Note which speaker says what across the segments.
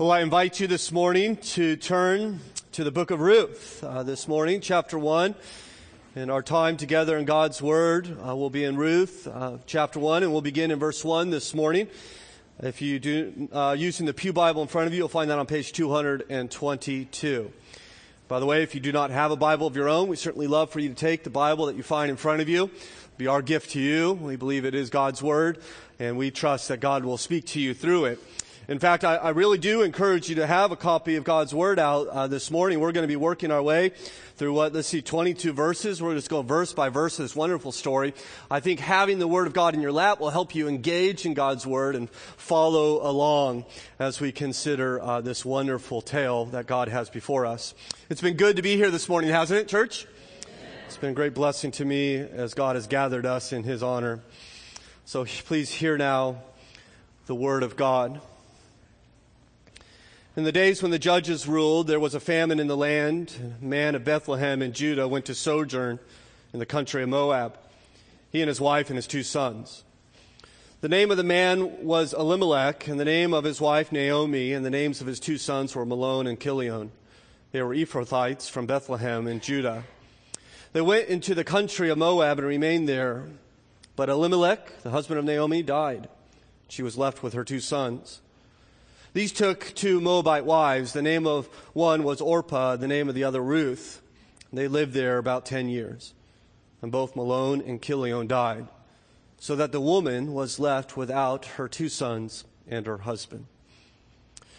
Speaker 1: Well, I invite you this morning to turn to the book of Ruth uh, this morning, chapter 1. And our time together in God's Word uh, will be in Ruth, uh, chapter 1, and we'll begin in verse 1 this morning. If you do, uh, using the Pew Bible in front of you, you'll find that on page 222. By the way, if you do not have a Bible of your own, we certainly love for you to take the Bible that you find in front of you. It'll be our gift to you. We believe it is God's Word, and we trust that God will speak to you through it. In fact, I, I, really do encourage you to have a copy of God's Word out uh, this morning. We're going to be working our way through what, let's see, 22 verses. We're just going verse by verse this wonderful story. I think having the Word of God in your lap will help you engage in God's Word and follow along as we consider uh, this wonderful tale that God has before us. It's been good to be here this morning, hasn't it, church? It's been a great blessing to me as God has gathered us in His honor. So please hear now the Word of God. In the days when the judges ruled, there was a famine in the land. A man of Bethlehem in Judah went to sojourn in the country of Moab, he and his wife and his two sons. The name of the man was Elimelech, and the name of his wife Naomi, and the names of his two sons were Mahlon and Chilion. They were Ephrathites from Bethlehem in Judah. They went into the country of Moab and remained there. But Elimelech, the husband of Naomi, died. She was left with her two sons. These took two Moabite wives. The name of one was Orpah, the name of the other Ruth. They lived there about 10 years. And both Mahlon and Chilion died, so that the woman was left without her two sons and her husband.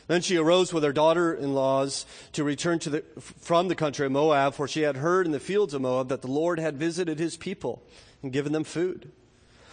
Speaker 1: Then she arose with her daughter in laws to return to the, from the country of Moab, for she had heard in the fields of Moab that the Lord had visited his people and given them food.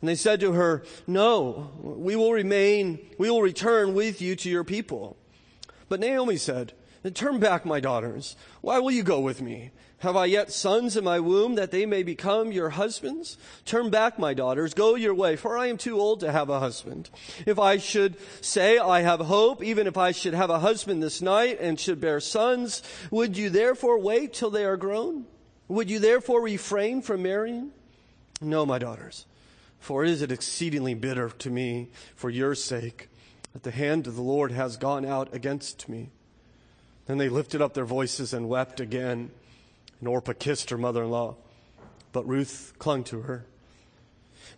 Speaker 1: And they said to her, No, we will remain, we will return with you to your people. But Naomi said, Turn back, my daughters. Why will you go with me? Have I yet sons in my womb that they may become your husbands? Turn back, my daughters, go your way, for I am too old to have a husband. If I should say I have hope, even if I should have a husband this night and should bear sons, would you therefore wait till they are grown? Would you therefore refrain from marrying? No, my daughters. For is it exceedingly bitter to me for your sake that the hand of the Lord has gone out against me? Then they lifted up their voices and wept again. And Orpah kissed her mother in law, but Ruth clung to her.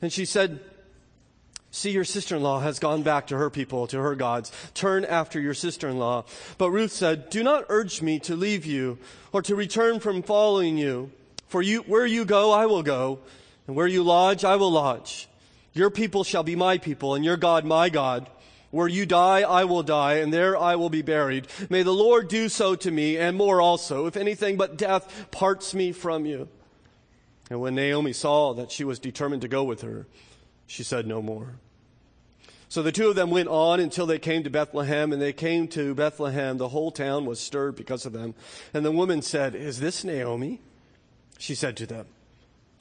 Speaker 1: And she said, See, your sister in law has gone back to her people, to her gods. Turn after your sister in law. But Ruth said, Do not urge me to leave you or to return from following you. For you, where you go, I will go and where you lodge, I will lodge. Your people shall be my people, and your God my God. Where you die, I will die, and there I will be buried. May the Lord do so to me, and more also, if anything but death parts me from you. And when Naomi saw that she was determined to go with her, she said no more. So the two of them went on until they came to Bethlehem, and they came to Bethlehem. The whole town was stirred because of them. And the woman said, Is this Naomi? She said to them,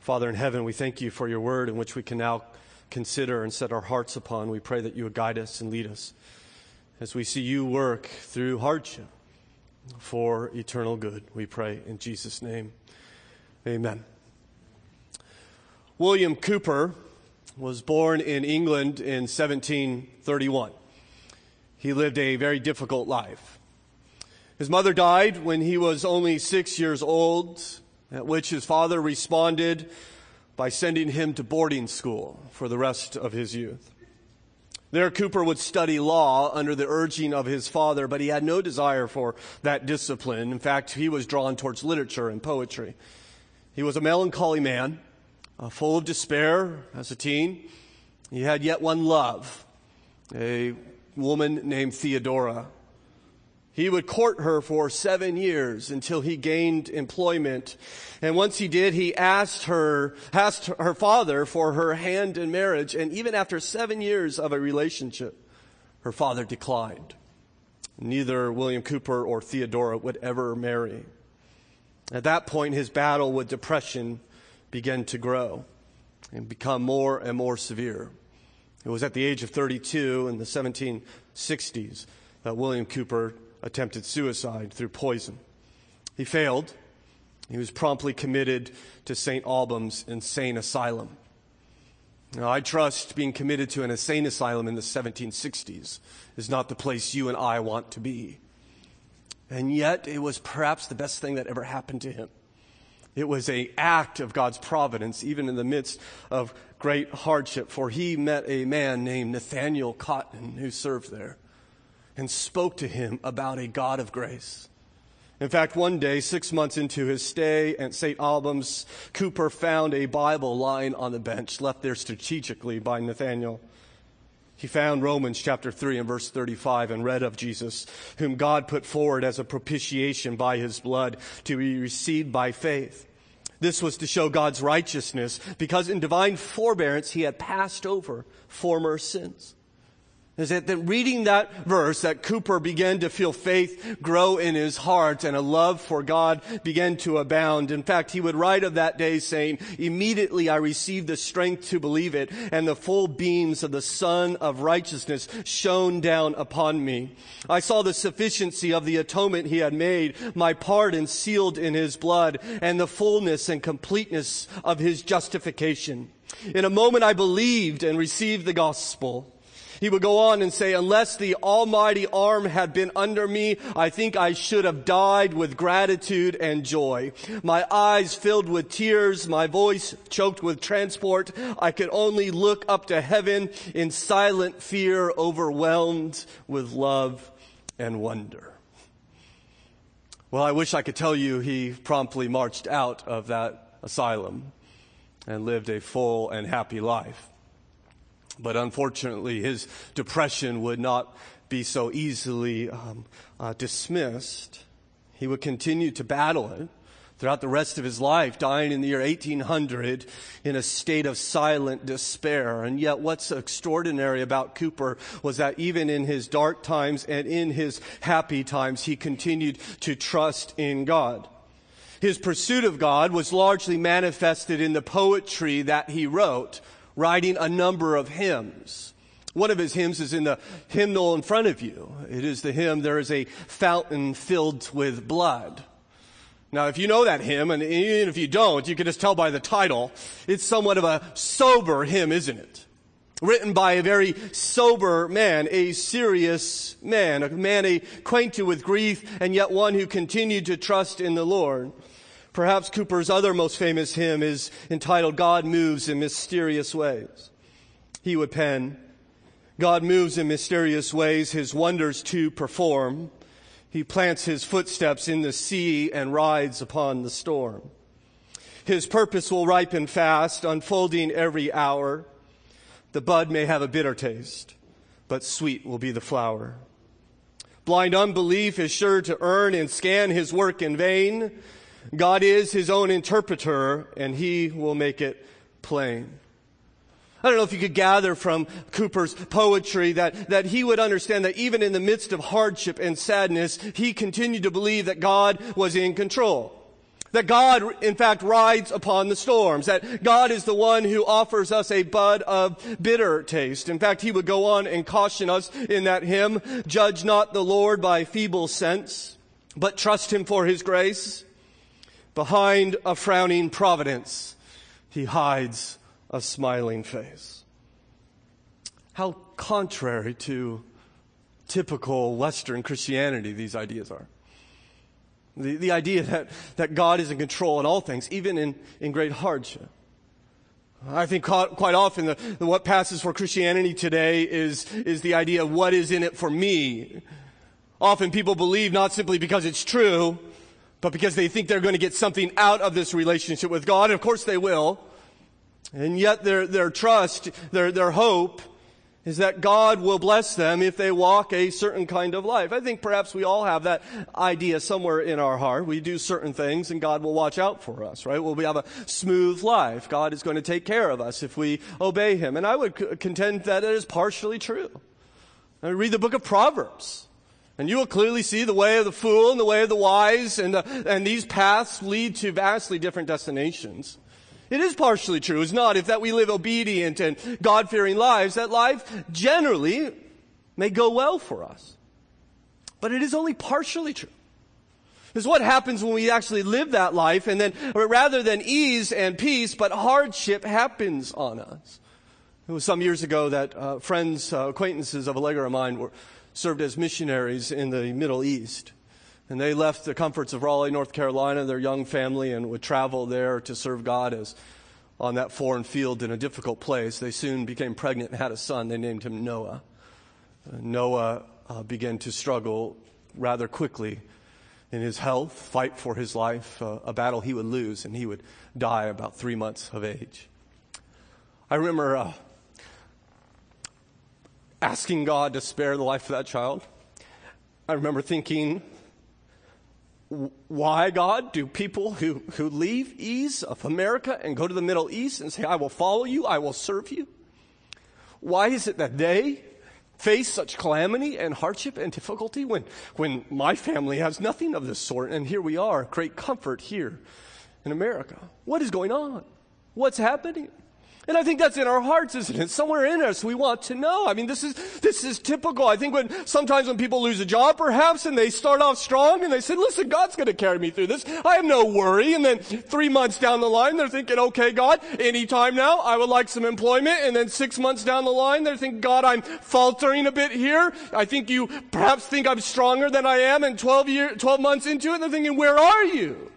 Speaker 1: Father in heaven, we thank you for your word in which we can now consider and set our hearts upon. We pray that you would guide us and lead us as we see you work through hardship for eternal good. We pray in Jesus' name. Amen. William Cowper was born in England in 1731. He lived a very difficult life. His mother died when he was only six years old at which his father responded by sending him to boarding school for the rest of his youth. There, Cowper would study law under the urging of his father, but he had no desire for that discipline. In fact, he was drawn towards literature and poetry. He was a melancholy man, uh, full of despair as a teen. He had yet one love, a woman named Theodora. He would court her for seven years until he gained employment. And once he did, he asked her, asked her father for her hand in marriage. And even after seven years of a relationship, her father declined. Neither William Cowper or Theodora would ever marry. At that point, his battle with depression began to grow and become more and more severe. It was at the age of 32 in the 1760s that William Cowper attempted suicide through poison. He failed. He was promptly committed to St. Albans Insane Asylum. Now, I trust being committed to an insane asylum in the 1760s is not the place you and I want to be. And yet, it was perhaps the best thing that ever happened to him. It was an act of God's providence, even in the midst of great hardship, for he met a man named Nathaniel Cotton who served there and spoke to him about a God of grace. In fact, one day, six months into his stay at St. Albans, Cowper found a Bible lying on the bench, left there strategically by Nathaniel. He found Romans chapter 3 and verse 35 and read of Jesus, whom God put forward as a propitiation by his blood to be received by faith. This was to show God's righteousness because in divine forbearance he had passed over former sins is that, that reading that verse that Cowper began to feel faith grow in his heart and a love for God began to abound. In fact, he would write of that day saying, immediately I received the strength to believe it and the full beams of the sun of righteousness shone down upon me. I saw the sufficiency of the atonement he had made, my pardon sealed in his blood and the fullness and completeness of his justification. In a moment I believed and received the gospel. He would go on and say, unless the almighty arm had been under me, I think I should have died with gratitude and joy. My eyes filled with tears, my voice choked with transport. I could only look up to heaven in silent fear, overwhelmed with love and wonder. Well, I wish I could tell you he promptly marched out of that asylum and lived a full and happy life. But unfortunately, his depression would not be so easily um, uh, dismissed. He would continue to battle it throughout the rest of his life, dying in the year 1800 in a state of silent despair. And yet what's extraordinary about Cowper was that even in his dark times and in his happy times, he continued to trust in God. His pursuit of God was largely manifested in the poetry that he wrote, writing a number of hymns. One of his hymns is in the hymnal in front of you. It is the hymn, There is a Fountain Filled with Blood. Now, if you know that hymn, and even if you don't, you can just tell by the title, it's somewhat of a sober hymn, isn't it? Written by a very sober man, a serious man, a man acquainted with grief, and yet one who continued to trust in the Lord. Perhaps Cowper's other most famous hymn is entitled God Moves in Mysterious Ways. He would pen, God moves in mysterious ways, his wonders to perform. He plants his footsteps in the sea and rides upon the storm. His purpose will ripen fast, unfolding every hour. The bud may have a bitter taste, but sweet will be the flower. Blind unbelief is sure to earn and scan his work in vain. God is his own interpreter and he will make it plain. I don't know if you could gather from Cowper's poetry that, that he would understand that even in the midst of hardship and sadness, he continued to believe that God was in control. That God, in fact, rides upon the storms. That God is the one who offers us a bud of bitter taste. In fact, he would go on and caution us in that hymn, judge not the Lord by feeble sense, but trust him for his grace. Behind a frowning providence, he hides a smiling face. How contrary to typical Western Christianity these ideas are. The, the idea that, that God is in control in all things, even in, in great hardship. I think quite often the, the, what passes for Christianity today is, is the idea of what is in it for me. Often people believe not simply because it's true, but because they think they're going to get something out of this relationship with God. Of course they will. And yet their, their trust, their, their hope is that God will bless them if they walk a certain kind of life. I think perhaps we all have that idea somewhere in our heart. We do certain things and God will watch out for us, right? Well, we have a smooth life. God is going to take care of us if we obey Him. And I would contend that it is partially true. I read the book of Proverbs. And you will clearly see the way of the fool and the way of the wise, and, the, and these paths lead to vastly different destinations. It is partially true. It's not if that we live obedient and God-fearing lives, that life generally may go well for us. But it is only partially true. Is what happens when we actually live that life and then rather than ease and peace, but hardship happens on us. It was some years ago that uh, friends, uh, acquaintances of a of mine were served as missionaries in the Middle East. And they left the comforts of Raleigh, North Carolina, their young family, and would travel there to serve God as on that foreign field in a difficult place. They soon became pregnant and had a son. They named him Noah. Uh, Noah uh, began to struggle rather quickly in his health, fight for his life, uh, a battle he would lose, and he would die about three months of age. I remember uh, asking God to spare the life of that child. I remember thinking, why, God, do people who, who leave ease of America and go to the Middle East and say, I will follow you, I will serve you? Why is it that they face such calamity and hardship and difficulty when, when my family has nothing of this sort and here we are, great comfort here in America? What is going on? What's happening? And I think that's in our hearts, isn't it? Somewhere in us, we want to know. I mean, this is, this is typical. I think when, sometimes when people lose a job, perhaps, and they start off strong, and they say, listen, God's gonna carry me through this. I have no worry. And then three months down the line, they're thinking, okay, God, anytime now, I would like some employment. And then six months down the line, they're thinking, God, I'm faltering a bit here. I think you perhaps think I'm stronger than I am. And 12 year, 12 months into it, they're thinking, where are you?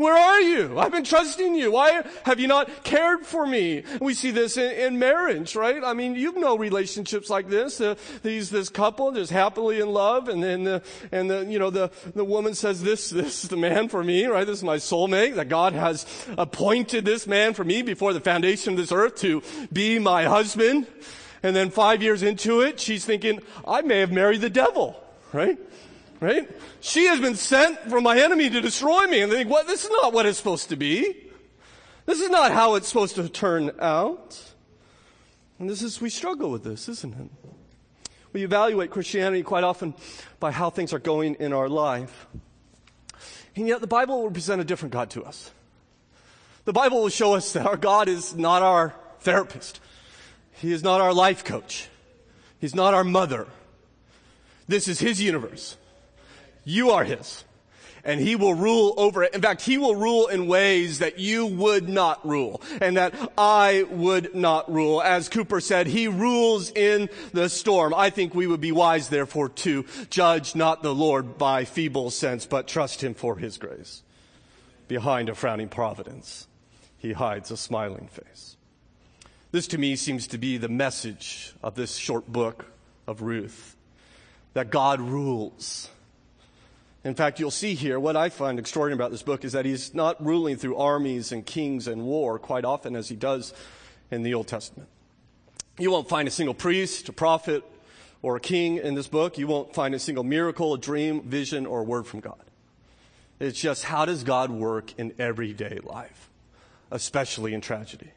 Speaker 1: Where are you? I've been trusting you. Why have you not cared for me? We see this in, in marriage, right? I mean, you've know relationships like this. Uh, these, this couple just happily in love, and then, the, and the, you know, the, the woman says, this, this is the man for me, right? This is my soulmate, that God has appointed this man for me before the foundation of this earth to be my husband. And then five years into it, she's thinking, I may have married the devil, right? Right? She has been sent from my enemy to destroy me. And they think, what? This is not what it's supposed to be. This is not how it's supposed to turn out. And this is, we struggle with this, isn't it? We evaluate Christianity quite often by how things are going in our life. And yet the Bible will present a different God to us. The Bible will show us that our God is not our therapist. He is not our life coach. He's not our mother. This is His universe. You are His. And He will rule over it. In fact, He will rule in ways that you would not rule and that I would not rule. As Cowper said, He rules in the storm. I think we would be wise, therefore, to judge not the Lord by feeble sense, but trust Him for His grace. Behind a frowning providence, He hides a smiling face. This to me seems to be the message of this short book of Ruth. That God rules in fact, you'll see here what I find extraordinary about this book is that he's not ruling through armies and kings and war quite often as he does in the Old Testament. You won't find a single priest, a prophet, or a king in this book. You won't find a single miracle, a dream, vision, or a word from God. It's just how does God work in everyday life, especially in tragedy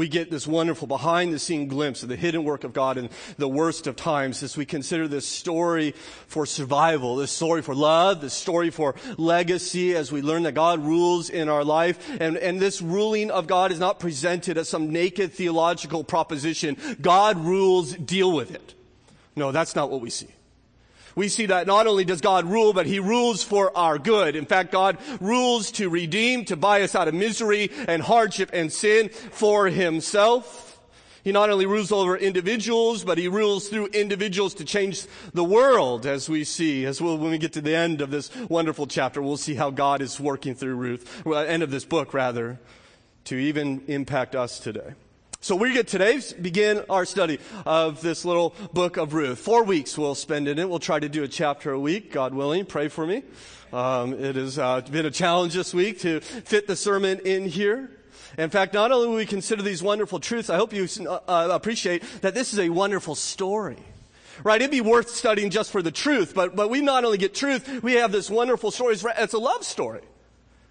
Speaker 1: we get this wonderful behind the scene glimpse of the hidden work of God in the worst of times as we consider this story for survival, this story for love, this story for legacy as we learn that God rules in our life. And, and this ruling of God is not presented as some naked theological proposition. God rules, deal with it. No, that's not what we see we see that not only does God rule, but He rules for our good. In fact, God rules to redeem, to buy us out of misery and hardship and sin for Himself. He not only rules over individuals, but he rules through individuals to change the world, as we see. As we'll, when we get to the end of this wonderful chapter, we'll see how God is working through Ruth, well, end of this book rather, to even impact us today. So we get today begin our study of this little book of Ruth. Four weeks we'll spend in it. We'll try to do a chapter a week, God willing. Pray for me. Um, it has uh, been a challenge this week to fit the sermon in here. In fact, not only will we consider these wonderful truths, I hope you uh, uh, appreciate that this is a wonderful story. Right? It'd be worth studying just for the truth, but, but we not only get truth, we have this wonderful story. It's a love story.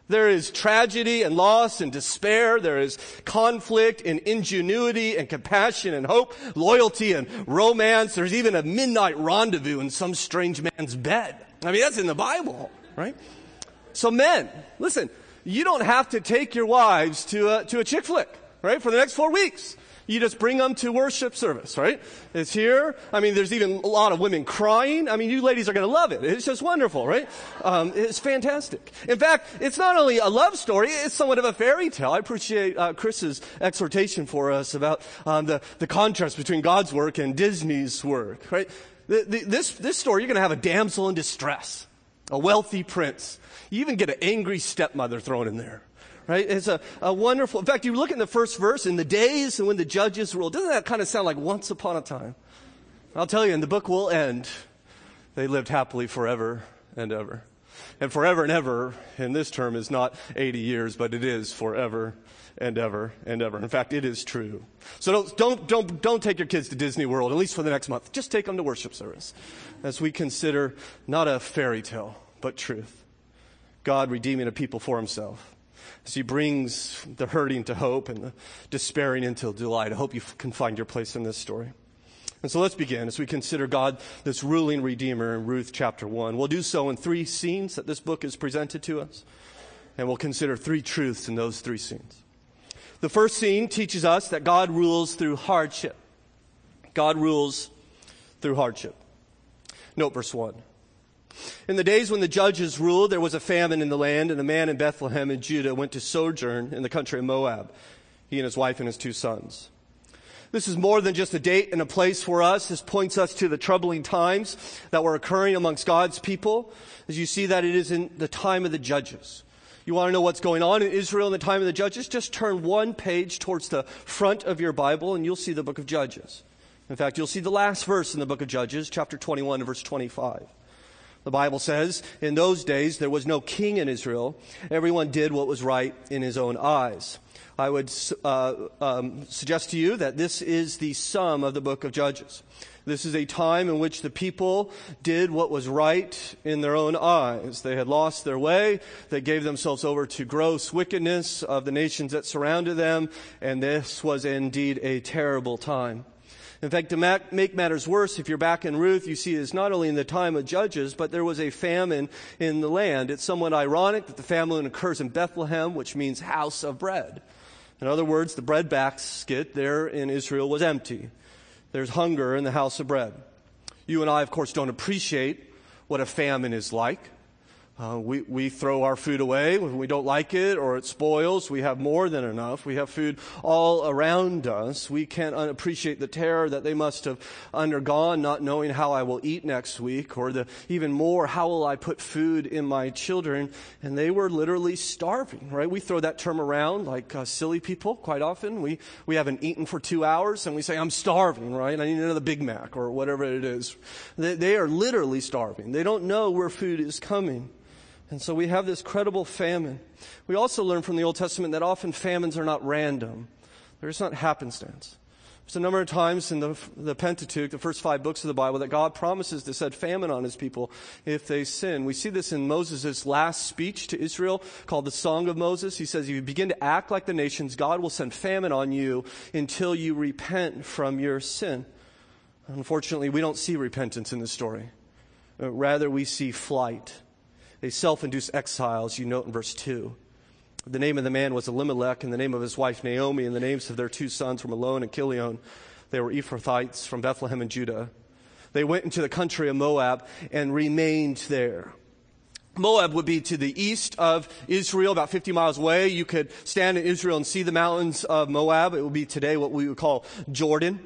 Speaker 1: There is tragedy and loss and despair. There is conflict and ingenuity and compassion and hope, loyalty and romance. There's even a midnight rendezvous in some strange man's bed. I mean, that's in the Bible, right? So men, listen, you don't have to take your wives to a, to a chick flick, right? For the next four weeks. You just bring them to worship service, right? It's here. I mean, there's even a lot of women crying. I mean, you ladies are going to love it. It's just wonderful, right? Um, it's fantastic. In fact, it's not only a love story, it's somewhat of a fairy tale. I appreciate uh, Chris's exhortation for us about um, the, the contrast between God's work and Disney's work, right? The, the, this, this story, you're going to have a damsel in distress, a wealthy prince. You even get an angry stepmother thrown in there right? It's a, a wonderful, in fact, you look in the first verse, in the days when the judges ruled, doesn't that kind of sound like once upon a time? I'll tell you, and the book will end. They lived happily forever and ever. And forever and ever in this term is not 80 years, but it is forever and ever and ever. In fact, it is true. So don't, don't, don't, don't take your kids to Disney World, at least for the next month. Just take them to worship service as we consider not a fairy tale, but truth. God redeeming a people for himself as he brings the hurting to hope and the despairing into delight. I hope you can find your place in this story. And so let's begin as we consider God, this ruling Redeemer in Ruth chapter 1. We'll do so in three scenes that this book is presented to us. And we'll consider three truths in those three scenes. The first scene teaches us that God rules through hardship. God rules through hardship. Note verse 1. In the days when the judges ruled, there was a famine in the land, and a man in Bethlehem in Judah went to sojourn in the country of Moab, he and his wife and his two sons. This is more than just a date and a place for us. This points us to the troubling times that were occurring amongst God's people. As you see that it is in the time of the judges. You want to know what's going on in Israel in the time of the judges? Just turn one page towards the front of your Bible and you'll see the book of Judges. In fact, you'll see the last verse in the book of Judges, chapter 21 verse 25. The Bible says, in those days there was no king in Israel. Everyone did what was right in his own eyes. I would uh, um, suggest to you that this is the sum of the book of Judges. This is a time in which the people did what was right in their own eyes. They had lost their way. They gave themselves over to gross wickedness of the nations that surrounded them. And this was indeed a terrible time. In fact, to make matters worse, if you're back in Ruth, you see it's not only in the time of Judges, but there was a famine in the land. It's somewhat ironic that the famine occurs in Bethlehem, which means house of bread. In other words, the bread basket there in Israel was empty. There's hunger in the house of bread. You and I, of course, don't appreciate what a famine is like. Uh, we, we throw our food away when we don't like it or it spoils. We have more than enough. We have food all around us. We can't appreciate the terror that they must have undergone, not knowing how I will eat next week, or the even more, how will I put food in my children? And they were literally starving, right? We throw that term around like uh, silly people quite often. We, we haven't eaten for two hours and we say, I'm starving, right? I need another Big Mac or whatever it is. They, they are literally starving. They don't know where food is coming. And so we have this credible famine. We also learn from the Old Testament that often famines are not random. They're just not happenstance. There's a number of times in the, the Pentateuch, the first five books of the Bible, that God promises to set famine on his people if they sin. We see this in Moses' last speech to Israel called the Song of Moses. He says, if you begin to act like the nations, God will send famine on you until you repent from your sin. Unfortunately, we don't see repentance in this story. Uh, rather, we see flight a self induced exiles, you note in verse 2. The name of the man was Elimelech, and the name of his wife Naomi, and the names of their two sons were Mahlon and Chilion. They were Ephrathites from Bethlehem and Judah. They went into the country of Moab and remained there. Moab would be to the east of Israel, about 50 miles away. You could stand in Israel and see the mountains of Moab. It would be today what we would call Jordan.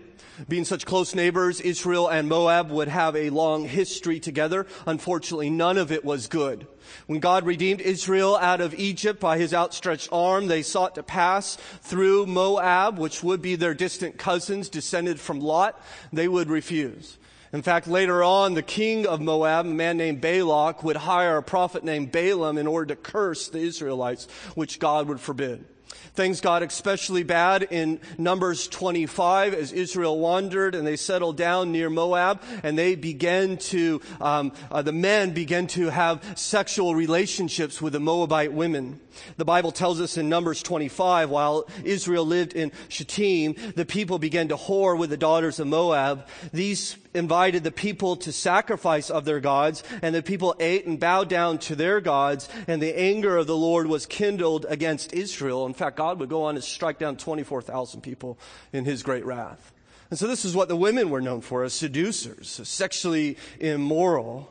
Speaker 1: Being such close neighbors, Israel and Moab would have a long history together. Unfortunately, none of it was good. When God redeemed Israel out of Egypt by his outstretched arm, they sought to pass through Moab, which would be their distant cousins descended from Lot. They would refuse. In fact, later on, the king of Moab, a man named Balak, would hire a prophet named Balaam in order to curse the Israelites, which God would forbid. Things got especially bad in Numbers 25 as Israel wandered and they settled down near Moab and they began to, um, uh, the men began to have sexual relationships with the Moabite women. The Bible tells us in Numbers 25, while Israel lived in Shittim, the people began to whore with the daughters of Moab. These invited the people to sacrifice of their gods, and the people ate and bowed down to their gods, and the anger of the Lord was kindled against Israel. In fact, God would go on to strike down 24,000 people in his great wrath. And so this is what the women were known for as seducers, sexually immoral.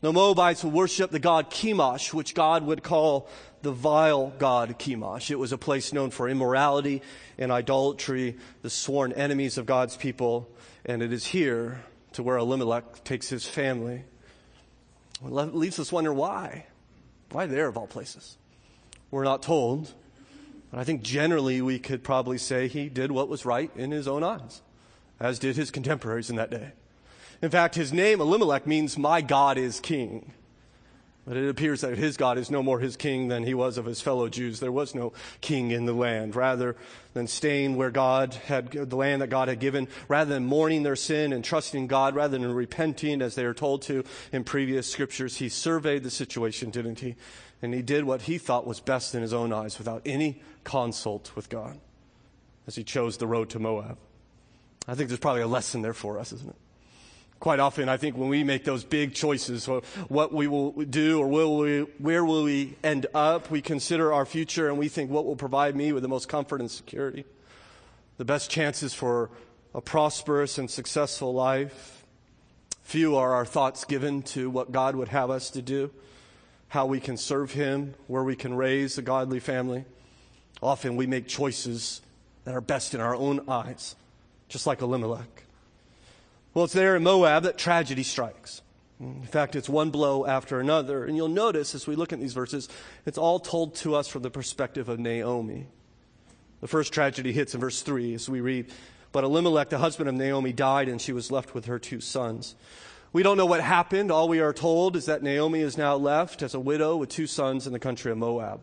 Speaker 1: The Moabites would worship the god Chemosh, which God would call the vile god Chemosh. It was a place known for immorality and idolatry, the sworn enemies of God's people. And it is here to where Elimelech takes his family. It leaves us wondering why. Why there, of all places? We're not told. But I think generally we could probably say he did what was right in his own eyes, as did his contemporaries in that day. In fact, his name, Elimelech, means my God is king. But it appears that his God is no more his king than he was of his fellow Jews. There was no king in the land. Rather than staying where God had, the land that God had given, rather than mourning their sin and trusting God, rather than repenting as they are told to in previous scriptures, he surveyed the situation, didn't he? And he did what he thought was best in his own eyes without any consult with God as he chose the road to Moab. I think there's probably a lesson there for us, isn't it? Quite often, I think when we make those big choices, what we will do or will we, where will we end up, we consider our future and we think what will provide me with the most comfort and security, the best chances for a prosperous and successful life. Few are our thoughts given to what God would have us to do, how we can serve Him, where we can raise a godly family. Often we make choices that are best in our own eyes, just like Elimelech. Well, it's there in Moab that tragedy strikes. In fact, it's one blow after another. And you'll notice as we look at these verses, it's all told to us from the perspective of Naomi. The first tragedy hits in verse 3 as we read, But Elimelech, the husband of Naomi, died, and she was left with her two sons. We don't know what happened. All we are told is that Naomi is now left as a widow with two sons in the country of Moab.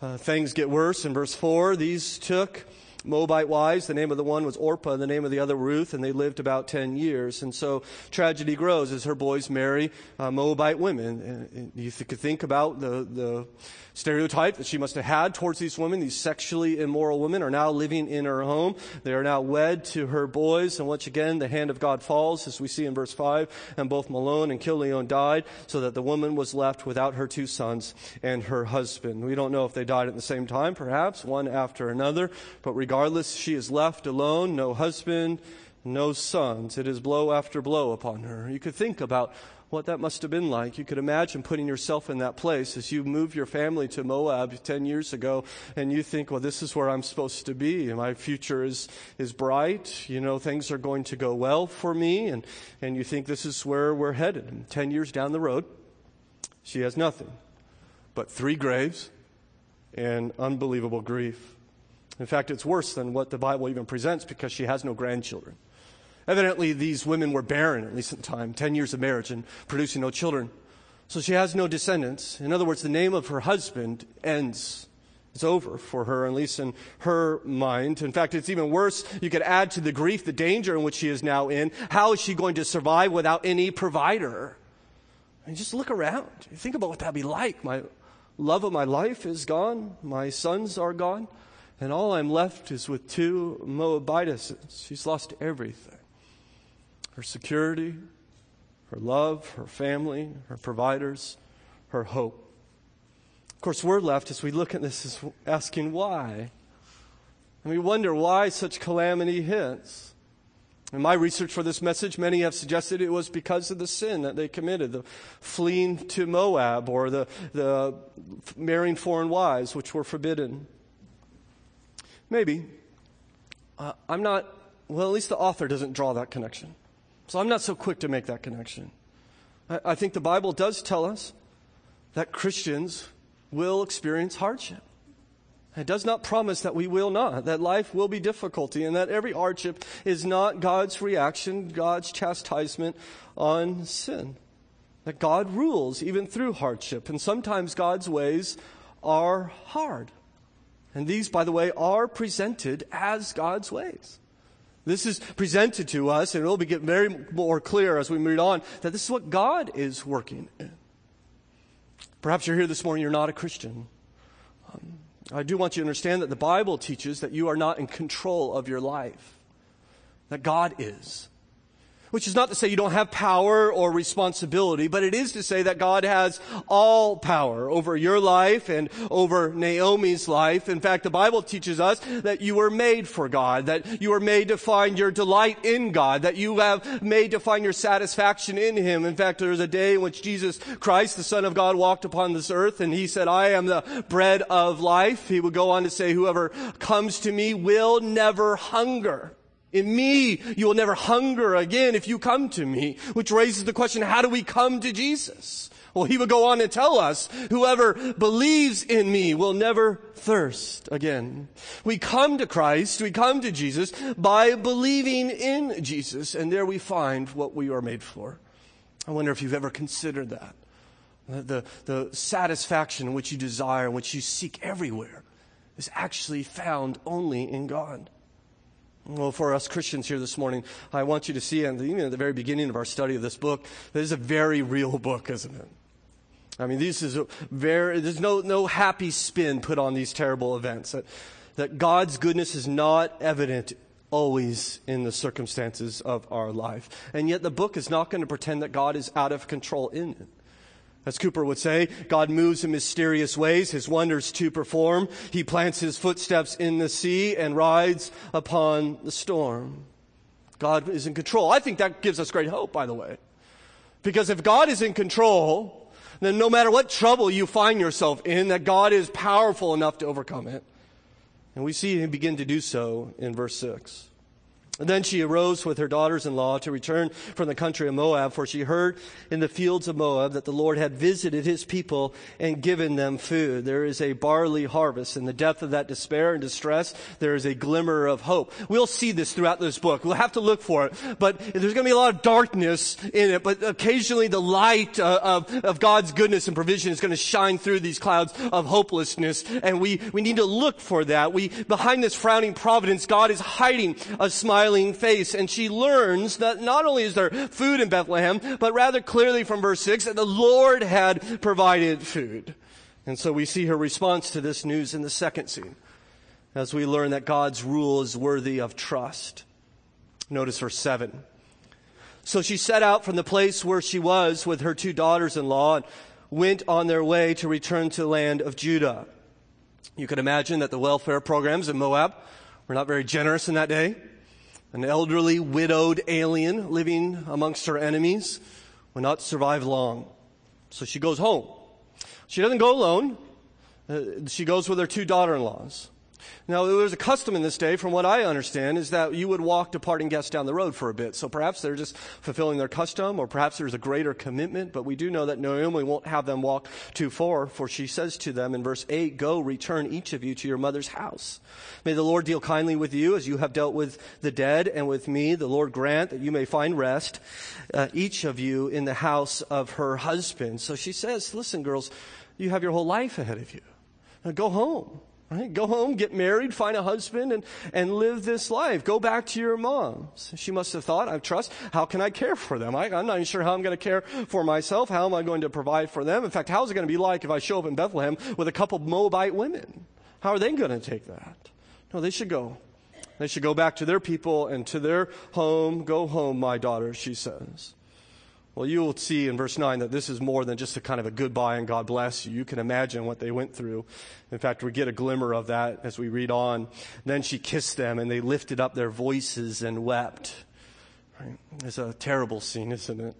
Speaker 1: Uh, things get worse in verse 4. These took Moabite wives. The name of the one was Orpah, and the name of the other Ruth, and they lived about 10 years. And so tragedy grows as her boys marry uh, Moabite women. And you could think about the, the stereotype that she must have had towards these women. These sexually immoral women are now living in her home. They are now wed to her boys. And once again, the hand of God falls, as we see in verse 5. And both Mahlon and Chilion died, so that the woman was left without her two sons and her husband. We don't know if they died at the same time, perhaps, one after another. But regardless, she is left alone, no husband, no sons. It is blow after blow upon her. You could think about what that must have been like. You could imagine putting yourself in that place as you move your family to Moab 10 years ago and you think, well, this is where I'm supposed to be. My future is, is bright. You know, things are going to go well for me. And, and you think this is where we're headed. And 10 years down the road, she has nothing but three graves and unbelievable grief. In fact, it's worse than what the Bible even presents because she has no grandchildren. Evidently, these women were barren, at least at the time, 10 years of marriage and producing no children. So she has no descendants. In other words, the name of her husband ends. It's over for her, at least in her mind. In fact, it's even worse. You could add to the grief the danger in which she is now in. How is she going to survive without any provider? Mean, just look around. Think about what that'd be like. My love of my life is gone. My sons are gone. And all I'm left is with two Moabites. She's lost everything her security, her love, her family, her providers, her hope. Of course, we're left as we look at this is asking why. And we wonder why such calamity hits. In my research for this message, many have suggested it was because of the sin that they committed, the fleeing to Moab or the, the marrying foreign wives, which were forbidden. Maybe. Uh, I'm not, well, at least the author doesn't draw that connection. So I'm not so quick to make that connection. I, I think the Bible does tell us that Christians will experience hardship. It does not promise that we will not, that life will be difficulty, and that every hardship is not God's reaction, God's chastisement on sin. That God rules even through hardship, and sometimes God's ways are hard. And these, by the way, are presented as God's ways. This is presented to us, and it will be very more clear as we move on that this is what God is working in. Perhaps you're here this morning, you're not a Christian. Um, I do want you to understand that the Bible teaches that you are not in control of your life, that God is which is not to say you don't have power or responsibility, but it is to say that God has all power over your life and over Naomi's life. In fact, the Bible teaches us that you were made for God, that you were made to find your delight in God, that you have made to find your satisfaction in Him. In fact, there was a day in which Jesus Christ, the Son of God, walked upon this earth and He said, I am the bread of life. He would go on to say, whoever comes to me will never hunger. In me, you will never hunger again if you come to me. Which raises the question, how do we come to Jesus? Well, he would go on and tell us, whoever believes in me will never thirst again. We come to Christ, we come to Jesus by believing in Jesus, and there we find what we are made for. I wonder if you've ever considered that. The, the satisfaction which you desire, which you seek everywhere, is actually found only in God. Well, for us Christians here this morning, I want you to see, and even at the very beginning of our study of this book, this is a very real book, isn't it? I mean, this is very, there's no, no happy spin put on these terrible events. That, that God's goodness is not evident always in the circumstances of our life. And yet the book is not going to pretend that God is out of control in it. As Cowper would say, God moves in mysterious ways, his wonders to perform. He plants his footsteps in the sea and rides upon the storm. God is in control. I think that gives us great hope, by the way. Because if God is in control, then no matter what trouble you find yourself in, that God is powerful enough to overcome it. And we see him begin to do so in verse 6. And then she arose with her daughters in law to return from the country of Moab, for she heard in the fields of Moab that the Lord had visited his people and given them food. There is a barley harvest. In the depth of that despair and distress, there is a glimmer of hope. We'll see this throughout this book. We'll have to look for it. But there's going to be a lot of darkness in it, but occasionally the light uh, of, of God's goodness and provision is going to shine through these clouds of hopelessness. And we, we need to look for that. We, behind this frowning providence, God is hiding a smile smiling face. And she learns that not only is there food in Bethlehem, but rather clearly from verse 6 that the Lord had provided food. And so we see her response to this news in the second scene as we learn that God's rule is worthy of trust. Notice verse 7. So she set out from the place where she was with her two daughters in law and went on their way to return to the land of Judah. You can imagine that the welfare programs in Moab were not very generous in that day. An elderly, widowed alien living amongst her enemies will not survive long. So she goes home. She doesn't go alone. Uh, she goes with her two daughter-in-laws. Now, there was a custom in this day, from what I understand, is that you would walk departing guests down the road for a bit. So perhaps they're just fulfilling their custom, or perhaps there's a greater commitment, but we do know that Naomi won't have them walk too far, for she says to them in verse 8, Go, return each of you to your mother's house. May the Lord deal kindly with you as you have dealt with the dead and with me. The Lord grant that you may find rest, uh, each of you in the house of her husband. So she says, Listen, girls, you have your whole life ahead of you. Now go home. Right? Go home, get married, find a husband, and, and live this life. Go back to your moms. She must have thought, I trust, how can I care for them? I, am not even sure how I'm going to care for myself. How am I going to provide for them? In fact, how's it going to be like if I show up in Bethlehem with a couple Moabite women? How are they going to take that? No, they should go. They should go back to their people and to their home. Go home, my daughter, she says. Well, you will see in verse 9 that this is more than just a kind of a goodbye and God bless you. You can imagine what they went through. In fact, we get a glimmer of that as we read on. Then she kissed them and they lifted up their voices and wept. Right? It's a terrible scene, isn't it?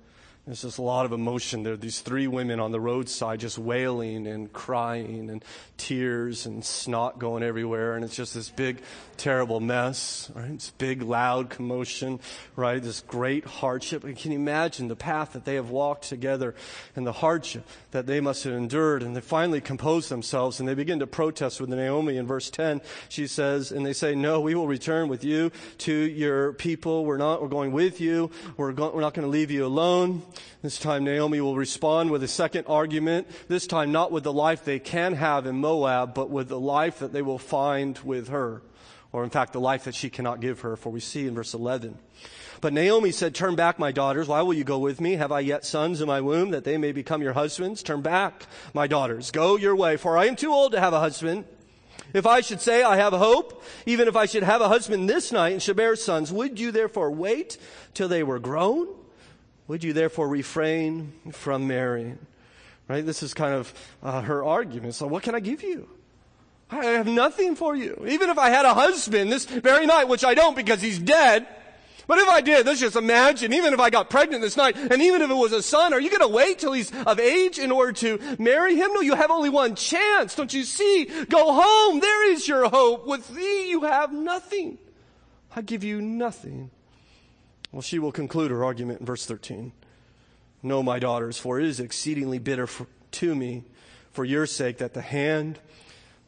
Speaker 1: There's just a lot of emotion there. are These three women on the roadside just wailing and crying and tears and snot going everywhere. And it's just this big, terrible mess, right? This big, loud commotion, right? This great hardship. And can you imagine the path that they have walked together and the hardship that they must have endured? And they finally compose themselves and they begin to protest with Naomi in verse 10. She says, and they say, no, we will return with you to your people. We're not, we're going with you. We're, go- we're not going to leave you alone. This time Naomi will respond with a second argument, this time not with the life they can have in Moab, but with the life that they will find with her. Or in fact, the life that she cannot give her, for we see in verse 11. But Naomi said, Turn back, my daughters. Why will you go with me? Have I yet sons in my womb that they may become your husbands? Turn back, my daughters. Go your way, for I am too old to have a husband. If I should say I have hope, even if I should have a husband this night and should bear sons, would you therefore wait till they were grown? Would you therefore refrain from marrying? Right? This is kind of uh, her argument. So, what can I give you? I have nothing for you. Even if I had a husband this very night, which I don't because he's dead. But if I did, let's just imagine, even if I got pregnant this night, and even if it was a son, are you going to wait till he's of age in order to marry him? No, you have only one chance. Don't you see? Go home. There is your hope. With thee, you have nothing. I give you nothing. Well, she will conclude her argument in verse 13. No, my daughters, for it is exceedingly bitter for, to me for your sake that the hand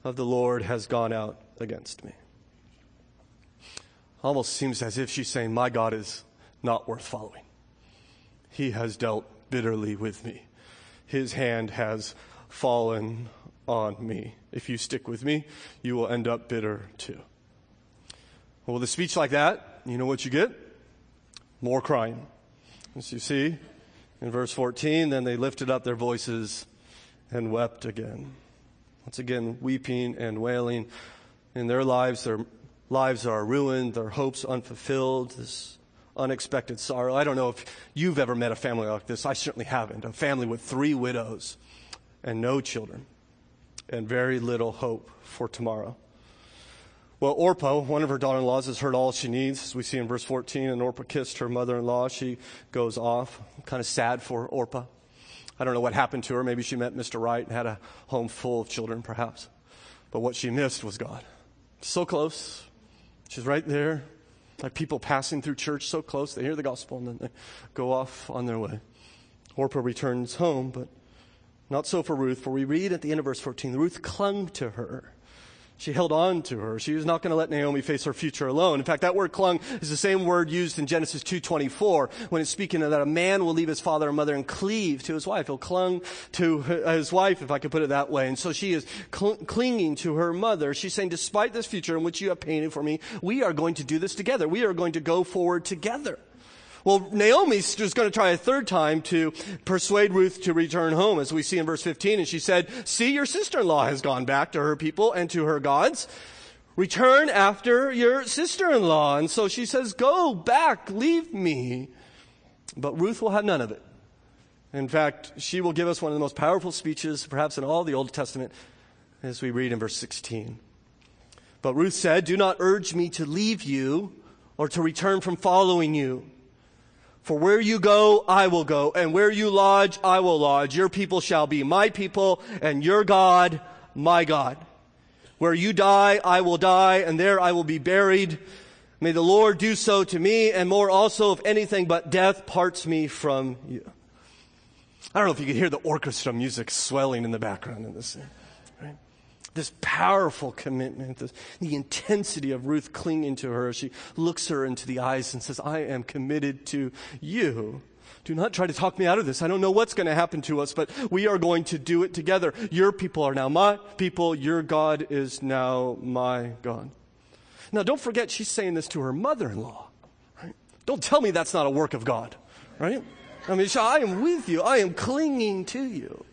Speaker 1: of the Lord has gone out against me. Almost seems as if she's saying, My God is not worth following. He has dealt bitterly with me. His hand has fallen on me. If you stick with me, you will end up bitter too. Well, with a speech like that, you know what you get? More crying. As you see in verse 14, then they lifted up their voices and wept again. Once again, weeping and wailing. In their lives, their lives are ruined, their hopes unfulfilled, this unexpected sorrow. I don't know if you've ever met a family like this. I certainly haven't. A family with three widows and no children and very little hope for tomorrow. Well, Orpah, one of her daughter in laws, has heard all she needs. As we see in verse 14, and Orpah kissed her mother in law. She goes off. Kind of sad for Orpah. I don't know what happened to her. Maybe she met Mr. Right and had a home full of children, perhaps. But what she missed was God. So close. She's right there. Like people passing through church so close, they hear the gospel and then they go off on their way. Orpah returns home, but not so for Ruth, for we read at the end of verse 14 Ruth clung to her she held on to her. She was not going to let Naomi face her future alone. In fact, that word clung is the same word used in Genesis 2.24 when it's speaking of that a man will leave his father and mother and cleave to his wife. He'll clung to his wife, if I could put it that way. And so she is cl- clinging to her mother. She's saying, despite this future in which you have painted for me, we are going to do this together. We are going to go forward together. Well, Naomi's just going to try a third time to persuade Ruth to return home, as we see in verse 15. And she said, See, your sister in law has gone back to her people and to her gods. Return after your sister in law. And so she says, Go back, leave me. But Ruth will have none of it. In fact, she will give us one of the most powerful speeches, perhaps in all the Old Testament, as we read in verse 16. But Ruth said, Do not urge me to leave you or to return from following you. For where you go, I will go, and where you lodge, I will lodge. Your people shall be my people, and your God, my God. Where you die, I will die, and there I will be buried. May the Lord do so to me, and more also, if anything but death parts me from you. I don't know if you can hear the orchestra music swelling in the background in this scene this powerful commitment, this, the intensity of Ruth clinging to her. She looks her into the eyes and says, I am committed to you. Do not try to talk me out of this. I don't know what's going to happen to us, but we are going to do it together. Your people are now my people. Your God is now my God. Now, don't forget, she's saying this to her mother in law. Right? Don't tell me that's not a work of God, right? I mean, I am with you. I am clinging to you.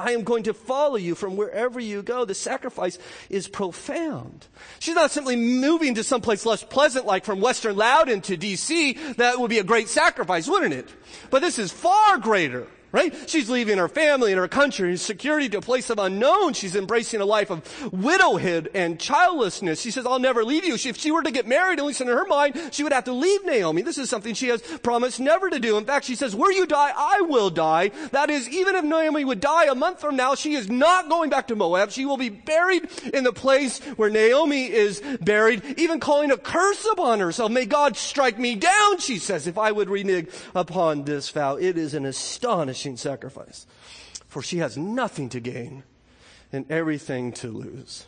Speaker 1: I am going to follow you from wherever you go. The sacrifice is profound. She's not simply moving to someplace less pleasant, like from Western Loudoun to DC. That would be a great sacrifice, wouldn't it? But this is far greater. Right? She's leaving her family and her country and security to a place of unknown. She's embracing a life of widowhood and childlessness. She says, I'll never leave you. If she were to get married, at least in her mind, she would have to leave Naomi. This is something she has promised never to do. In fact, she says, where you die, I will die. That is, even if Naomi would die a month from now, she is not going back to Moab. She will be buried in the place where Naomi is buried, even calling a curse upon herself. May God strike me down, she says, if I would renege upon this vow. It is an astonishing sacrifice. For she has nothing to gain and everything to lose.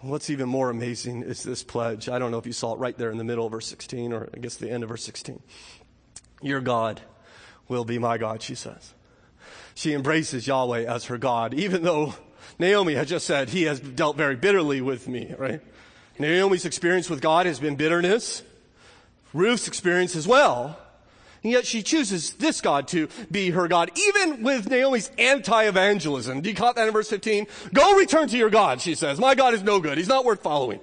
Speaker 1: What's even more amazing is this pledge. I don't know if you saw it right there in the middle of verse 16, or I guess the end of verse 16. Your God will be my God, she says. She embraces Yahweh as her God, even though Naomi had just said, He has dealt very bitterly with me, right? Naomi's experience with God has been bitterness. Ruth's experience as well and yet she chooses this God to be her God, even with Naomi's anti-evangelism. Do you caught that in verse 15? Go return to your God, she says. My God is no good. He's not worth following.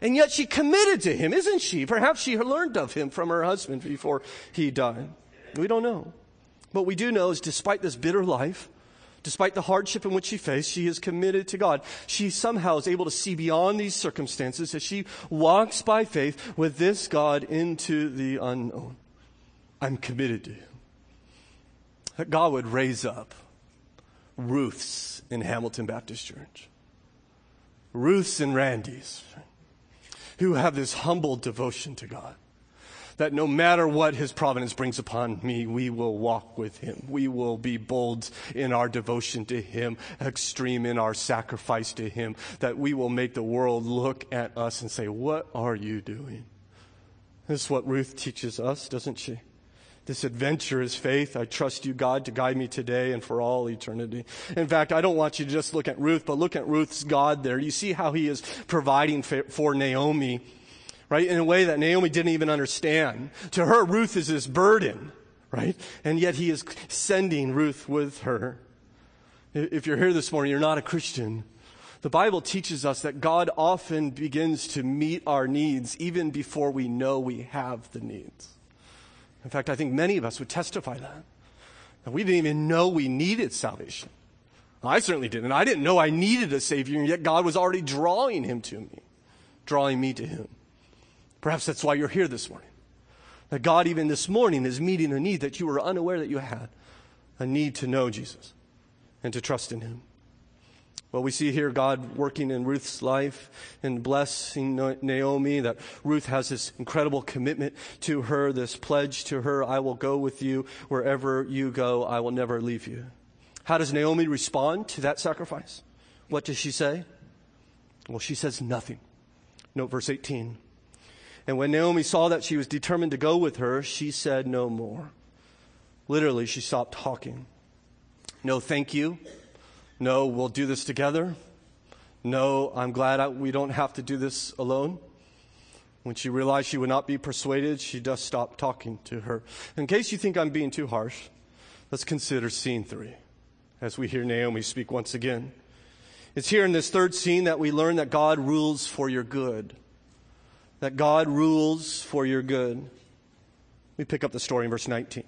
Speaker 1: And yet she committed to him, isn't she? Perhaps she learned of him from her husband before he died. We don't know. What we do know is despite this bitter life, despite the hardship in which she faced, she is committed to God. She somehow is able to see beyond these circumstances as she walks by faith with this God into the unknown. I'm committed to. That God would raise up Ruths in Hamilton Baptist Church, Ruths and Randys, who have this humble devotion to God. That no matter what his providence brings upon me, we will walk with him. We will be bold in our devotion to him, extreme in our sacrifice to him. That we will make the world look at us and say, What are you doing? This is what Ruth teaches us, doesn't she? This adventurous faith. I trust you, God, to guide me today and for all eternity. In fact, I don't want you to just look at Ruth, but look at Ruth's God there. You see how he is providing for Naomi, right? In a way that Naomi didn't even understand. To her, Ruth is this burden, right? And yet he is sending Ruth with her. If you're here this morning, you're not a Christian. The Bible teaches us that God often begins to meet our needs even before we know we have the needs. In fact, I think many of us would testify that. That we didn't even know we needed salvation. I certainly didn't. I didn't know I needed a Savior, and yet God was already drawing him to me, drawing me to him. Perhaps that's why you're here this morning. That God, even this morning, is meeting a need that you were unaware that you had a need to know Jesus and to trust in him. Well, we see here God working in Ruth's life and blessing Naomi, that Ruth has this incredible commitment to her, this pledge to her I will go with you wherever you go, I will never leave you. How does Naomi respond to that sacrifice? What does she say? Well, she says nothing. Note verse 18. And when Naomi saw that she was determined to go with her, she said no more. Literally, she stopped talking. No, thank you. No, we'll do this together. No, I'm glad I, we don't have to do this alone. When she realized she would not be persuaded, she just stopped talking to her. In case you think I'm being too harsh, let's consider scene three as we hear Naomi speak once again. It's here in this third scene that we learn that God rules for your good. That God rules for your good. We pick up the story in verse 19.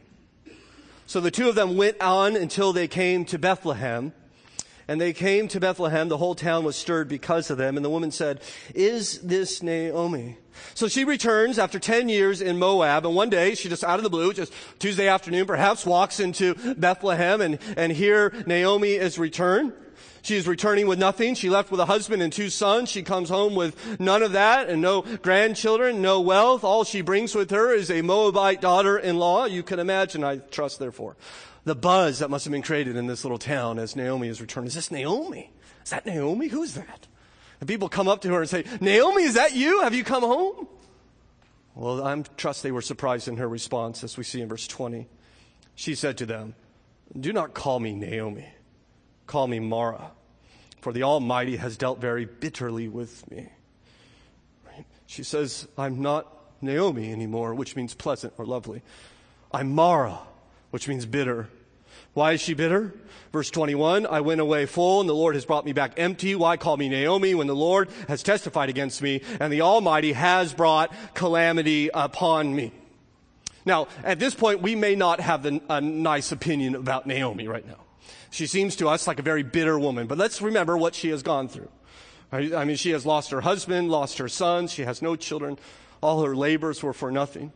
Speaker 1: So the two of them went on until they came to Bethlehem. And they came to Bethlehem. The whole town was stirred because of them. And the woman said, Is this Naomi? So she returns after 10 years in Moab. And one day, she just out of the blue, just Tuesday afternoon, perhaps walks into Bethlehem and, and here Naomi is returned. She is returning with nothing. She left with a husband and two sons. She comes home with none of that and no grandchildren, no wealth. All she brings with her is a Moabite daughter-in-law. You can imagine, I trust therefore, the buzz that must have been created in this little town as Naomi is returned. Is this Naomi? Is that Naomi? Who's that? And people come up to her and say, Naomi, is that you? Have you come home? Well, I trust they were surprised in her response as we see in verse 20. She said to them, Do not call me Naomi. Call me Mara, for the Almighty has dealt very bitterly with me. She says, I'm not Naomi anymore, which means pleasant or lovely. I'm Mara which means bitter. Why is she bitter? Verse 21, I went away full and the Lord has brought me back empty. Why call me Naomi when the Lord has testified against me and the Almighty has brought calamity upon me? Now, at this point, we may not have the, a nice opinion about Naomi right now. She seems to us like a very bitter woman, but let's remember what she has gone through. I mean, she has lost her husband, lost her sons, she has no children. All her labors were for nothing.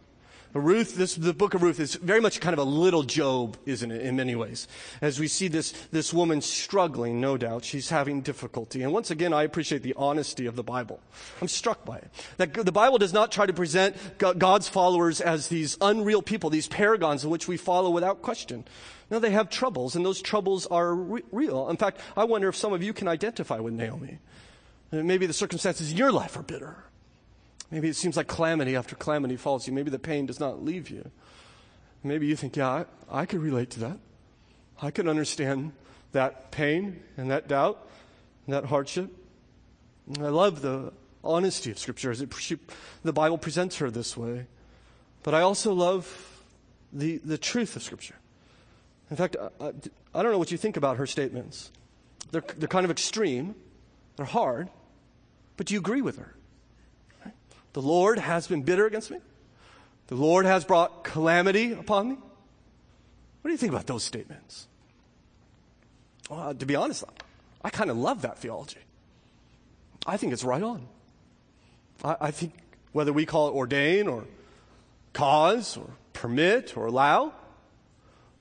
Speaker 1: Ruth, this, the book of Ruth is very much kind of a little Job, isn't it, in many ways? As we see this, this woman struggling, no doubt. She's having difficulty. And once again, I appreciate the honesty of the Bible. I'm struck by it. That the Bible does not try to present God's followers as these unreal people, these paragons in which we follow without question. No, they have troubles, and those troubles are re- real. In fact, I wonder if some of you can identify with Naomi. Maybe the circumstances in your life are bitter. Maybe it seems like calamity after calamity falls you. Maybe the pain does not leave you. Maybe you think, yeah, I, I could relate to that. I can understand that pain and that doubt and that hardship. I love the honesty of Scripture as it, she, the Bible presents her this way. But I also love the, the truth of Scripture. In fact, I, I don't know what you think about her statements. They're, they're kind of extreme, they're hard, but do you agree with her? The Lord has been bitter against me. The Lord has brought calamity upon me. What do you think about those statements? Well, uh, to be honest, I kind of love that theology. I think it's right on. I, I think whether we call it ordain or cause or permit or allow,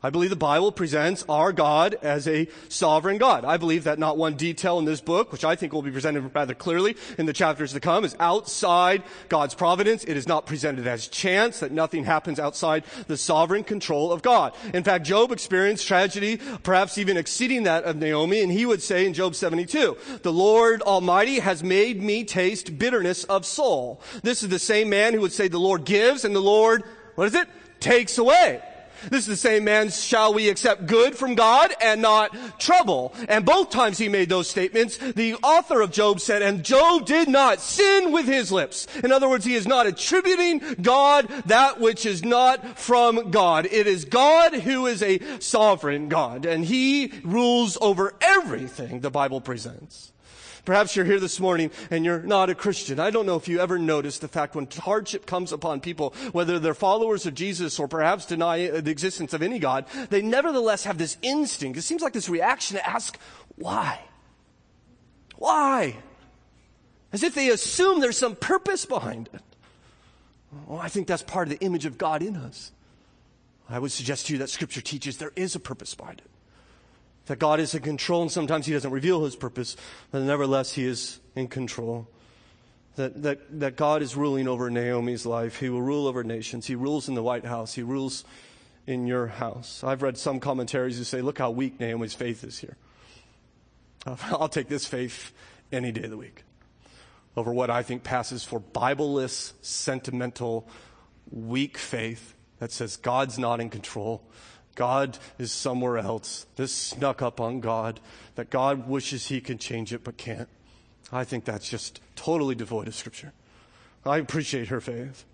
Speaker 1: I believe the Bible presents our God as a sovereign God. I believe that not one detail in this book, which I think will be presented rather clearly in the chapters to come, is outside God's providence. It is not presented as chance, that nothing happens outside the sovereign control of God. In fact, Job experienced tragedy, perhaps even exceeding that of Naomi, and he would say in Job 72, the Lord Almighty has made me taste bitterness of soul. This is the same man who would say the Lord gives and the Lord, what is it? Takes away. This is the same man, shall we accept good from God and not trouble? And both times he made those statements, the author of Job said, and Job did not sin with his lips. In other words, he is not attributing God that which is not from God. It is God who is a sovereign God, and he rules over everything the Bible presents. Perhaps you're here this morning and you're not a Christian. I don't know if you ever noticed the fact when hardship comes upon people, whether they're followers of Jesus or perhaps deny the existence of any God, they nevertheless have this instinct. It seems like this reaction to ask, why? Why? As if they assume there's some purpose behind it. Well, I think that's part of the image of God in us. I would suggest to you that Scripture teaches there is a purpose behind it that God is in control, and sometimes He doesn't reveal His purpose, but nevertheless, He is in control. That, that, that God is ruling over Naomi's life. He will rule over nations. He rules in the White House. He rules in your house. I've read some commentaries who say, look how weak Naomi's faith is here. I'll take this faith any day of the week over what I think passes for Bibleless, sentimental, weak faith that says God's not in control. God is somewhere else. This snuck up on God, that God wishes he can change it but can't. I think that's just totally devoid of Scripture. I appreciate her faith.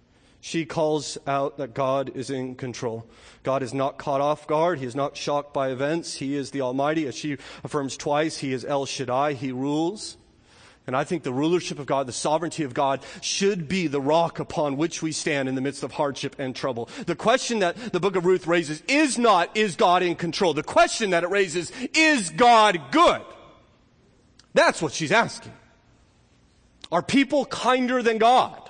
Speaker 1: She calls out that God is in control. God is not caught off guard. He is not shocked by events. He is the Almighty. As she affirms twice, He is El Shaddai. He rules. And I think the rulership of God, the sovereignty of God should be the rock upon which we stand in the midst of hardship and trouble. The question that the book of Ruth raises is not, is God in control? The question that it raises, is God good? That's what she's asking. Are people kinder than God?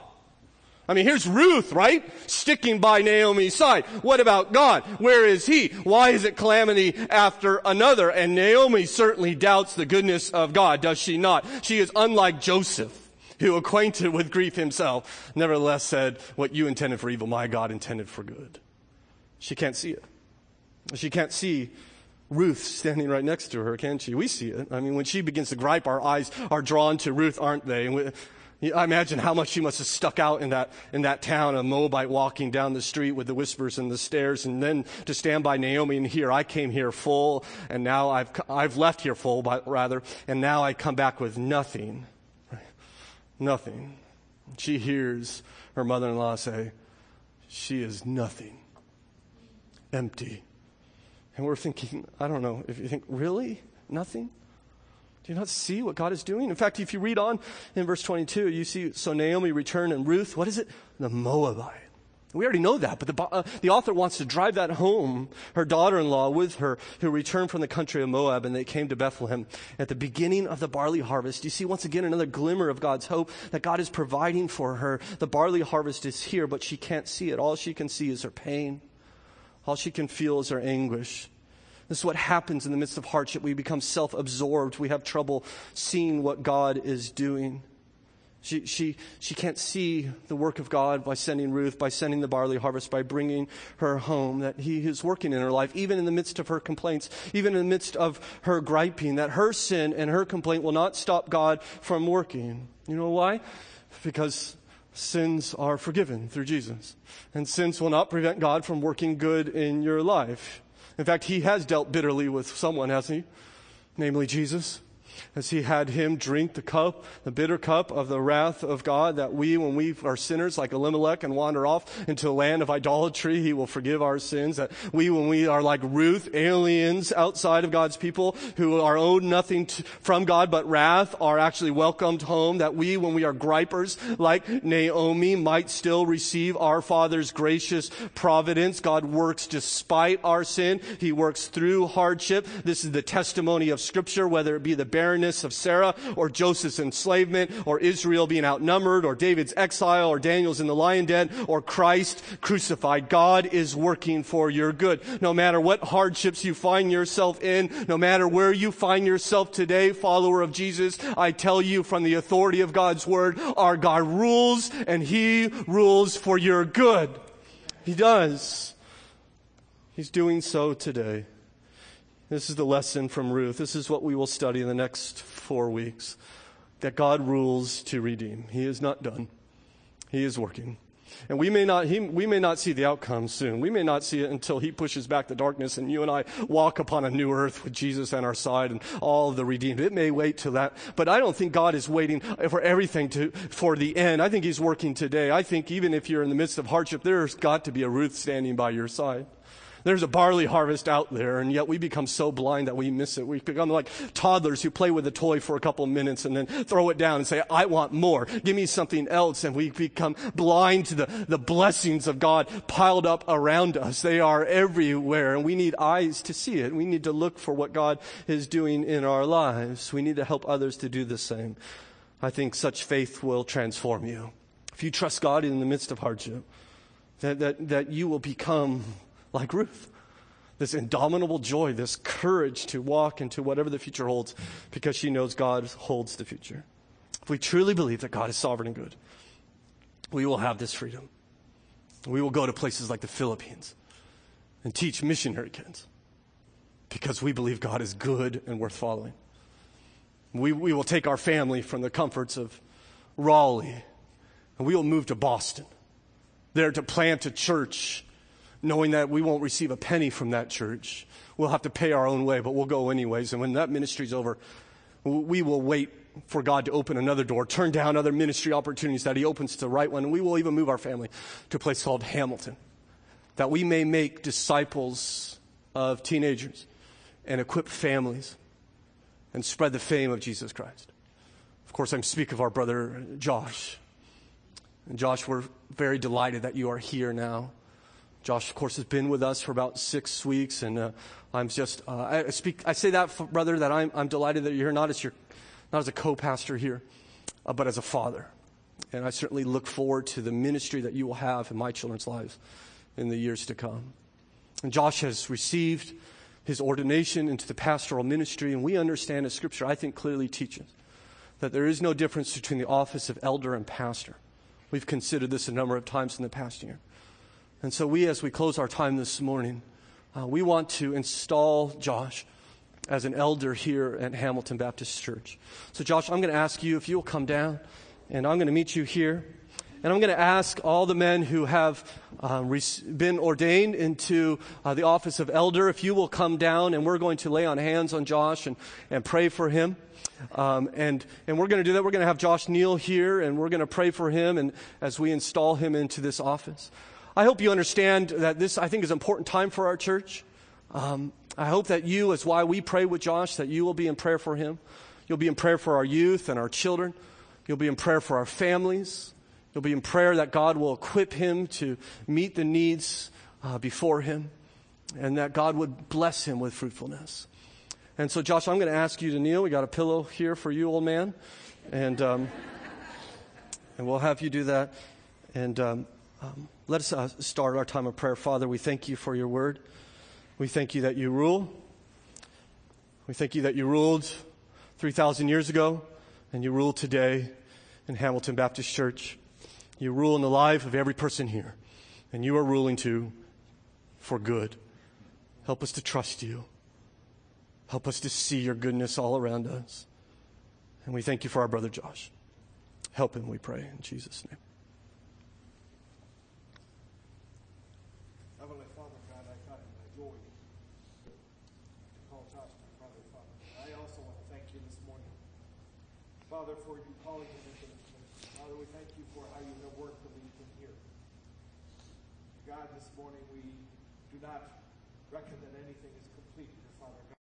Speaker 1: I mean, here's Ruth, right? Sticking by Naomi's side. What about God? Where is he? Why is it calamity after another? And Naomi certainly doubts the goodness of God, does she not? She is unlike Joseph, who acquainted with grief himself, nevertheless said, what you intended for evil, my God intended for good. She can't see it. She can't see Ruth standing right next to her, can she? We see it. I mean, when she begins to gripe, our eyes are drawn to Ruth, aren't they? I imagine how much she must have stuck out in that, in that town, a Moabite walking down the street with the whispers and the stares, and then to stand by Naomi and hear, I came here full, and now I've, I've left here full, but rather, and now I come back with nothing. Nothing. She hears her mother in law say, She is nothing. Empty. And we're thinking, I don't know, if you think, really? Nothing? Do you not see what God is doing? In fact, if you read on in verse 22, you see, so Naomi returned and Ruth, what is it? The Moabite. We already know that, but the, uh, the author wants to drive that home. Her daughter-in-law with her, who returned from the country of Moab, and they came to Bethlehem at the beginning of the barley harvest. You see once again another glimmer of God's hope that God is providing for her. The barley harvest is here, but she can't see it. All she can see is her pain. All she can feel is her anguish. This is what happens in the midst of hardship. We become self-absorbed. We have trouble seeing what God is doing. She, she, she can't see the work of God by sending Ruth, by sending the barley harvest, by bringing her home, that He is working in her life, even in the midst of her complaints, even in the midst of her griping, that her sin and her complaint will not stop God from working. You know why? Because sins are forgiven through Jesus. And sins will not prevent God from working good in your life. In fact, He has dealt bitterly with someone, hasn't He? Namely Jesus as he had him drink the cup, the bitter cup of the wrath of God, that we, when we are sinners like Elimelech and wander off into a land of idolatry, he will forgive our sins. That we, when we are like Ruth, aliens outside of God's people who are owed nothing to, from God but wrath, are actually welcomed home. That we, when we are gripers like Naomi, might still receive our Father's gracious providence. God works despite our sin. He works through hardship. This is the testimony of Scripture, whether it be the barren barrenness of Sarah, or Joseph's enslavement, or Israel being outnumbered, or David's exile, or Daniel's in the lion den, or Christ crucified. God is working for your good. No matter what hardships you find yourself in, no matter where you find yourself today, follower of Jesus, I tell you from the authority of God's word, our God rules and He rules for your good. He does. He's doing so today. This is the lesson from Ruth. This is what we will study in the next four weeks. That God rules to redeem. He is not done. He is working. And we may not, he, we may not see the outcome soon. We may not see it until he pushes back the darkness and you and I walk upon a new earth with Jesus on our side and all the redeemed. It may wait till that, but I don't think God is waiting for everything to, for the end. I think he's working today. I think even if you're in the midst of hardship, there's got to be a Ruth standing by your side. There's a barley harvest out there, and yet we become so blind that we miss it. We become like toddlers who play with a toy for a couple minutes and then throw it down and say, I want more. Give me something else. And we become blind to the, the blessings of God piled up around us. They are everywhere, and we need eyes to see it. We need to look for what God is doing in our lives. We need to help others to do the same. I think such faith will transform you. If you trust God in the midst of hardship, that, that, that you will become like Ruth. This indomitable joy, this courage to walk into whatever the future holds because she knows God holds the future. If we truly believe that God is sovereign and good, we will have this freedom. We will go to places like the Philippines and teach missionary kids because we believe God is good and worth following. We, we will take our family from the comforts of Raleigh and we will move to Boston, there to plant a church knowing that we won't receive a penny from that church. We'll have to pay our own way, but we'll go anyways. And when that ministry's over, we will wait for God to open another door, turn down other ministry opportunities that He opens to the right one, and we will even move our family to a place called Hamilton, that we may make disciples of teenagers and equip families and spread the fame of Jesus Christ. Of course, I'm speaking of our brother uh, Josh. And Josh, we're very delighted that you are here now. Josh, of course, has been with us for about six weeks, and uh, I'm just uh, I speak. I say that, for, brother, that I'm I'm delighted that you're here, not as your, not as a co-pastor here, uh, but as a father, and I certainly look forward to the ministry that you will have in my children's lives in the years to come. And Josh has received his ordination into the pastoral ministry, and we understand as Scripture, I think, clearly teaches that there is no difference between the office of elder and pastor. We've considered this a number of times in the past year. And so, we, as we close our time this morning, uh, we want to install Josh as an elder here at Hamilton Baptist Church. So, Josh, I'm going to ask you if you'll come down, and I'm going to meet you here. And I'm going to ask all the men who have um, been ordained into uh, the office of elder if you will come down, and we're going to lay on hands on Josh and, and pray for him. Um, and, and we're going to do that. We're going to have Josh kneel here, and we're going to pray for him and as we install him into this office. I hope you understand that this, I think, is an important time for our church. Um, I hope that you, as why we pray with Josh, that you will be in prayer for him. You'll be in prayer for our youth and our children. You'll be in prayer for our families. It'll be in prayer that God will equip him to meet the needs uh, before him and that God would bless him with fruitfulness. And so, Josh, I'm going to ask you to kneel. We got a pillow here for you, old man. And, um, and we'll have you do that. And um, um, let us uh, start our time of prayer. Father, we thank you for your word. We thank you that you rule. We thank you that you ruled 3,000 years ago and you rule today in Hamilton Baptist Church. You rule in the life of every person here. And you are ruling too for good. Help us to trust you. Help us to see your goodness all around us. And we thank you for our brother Josh. Help him, we pray, in Jesus' name.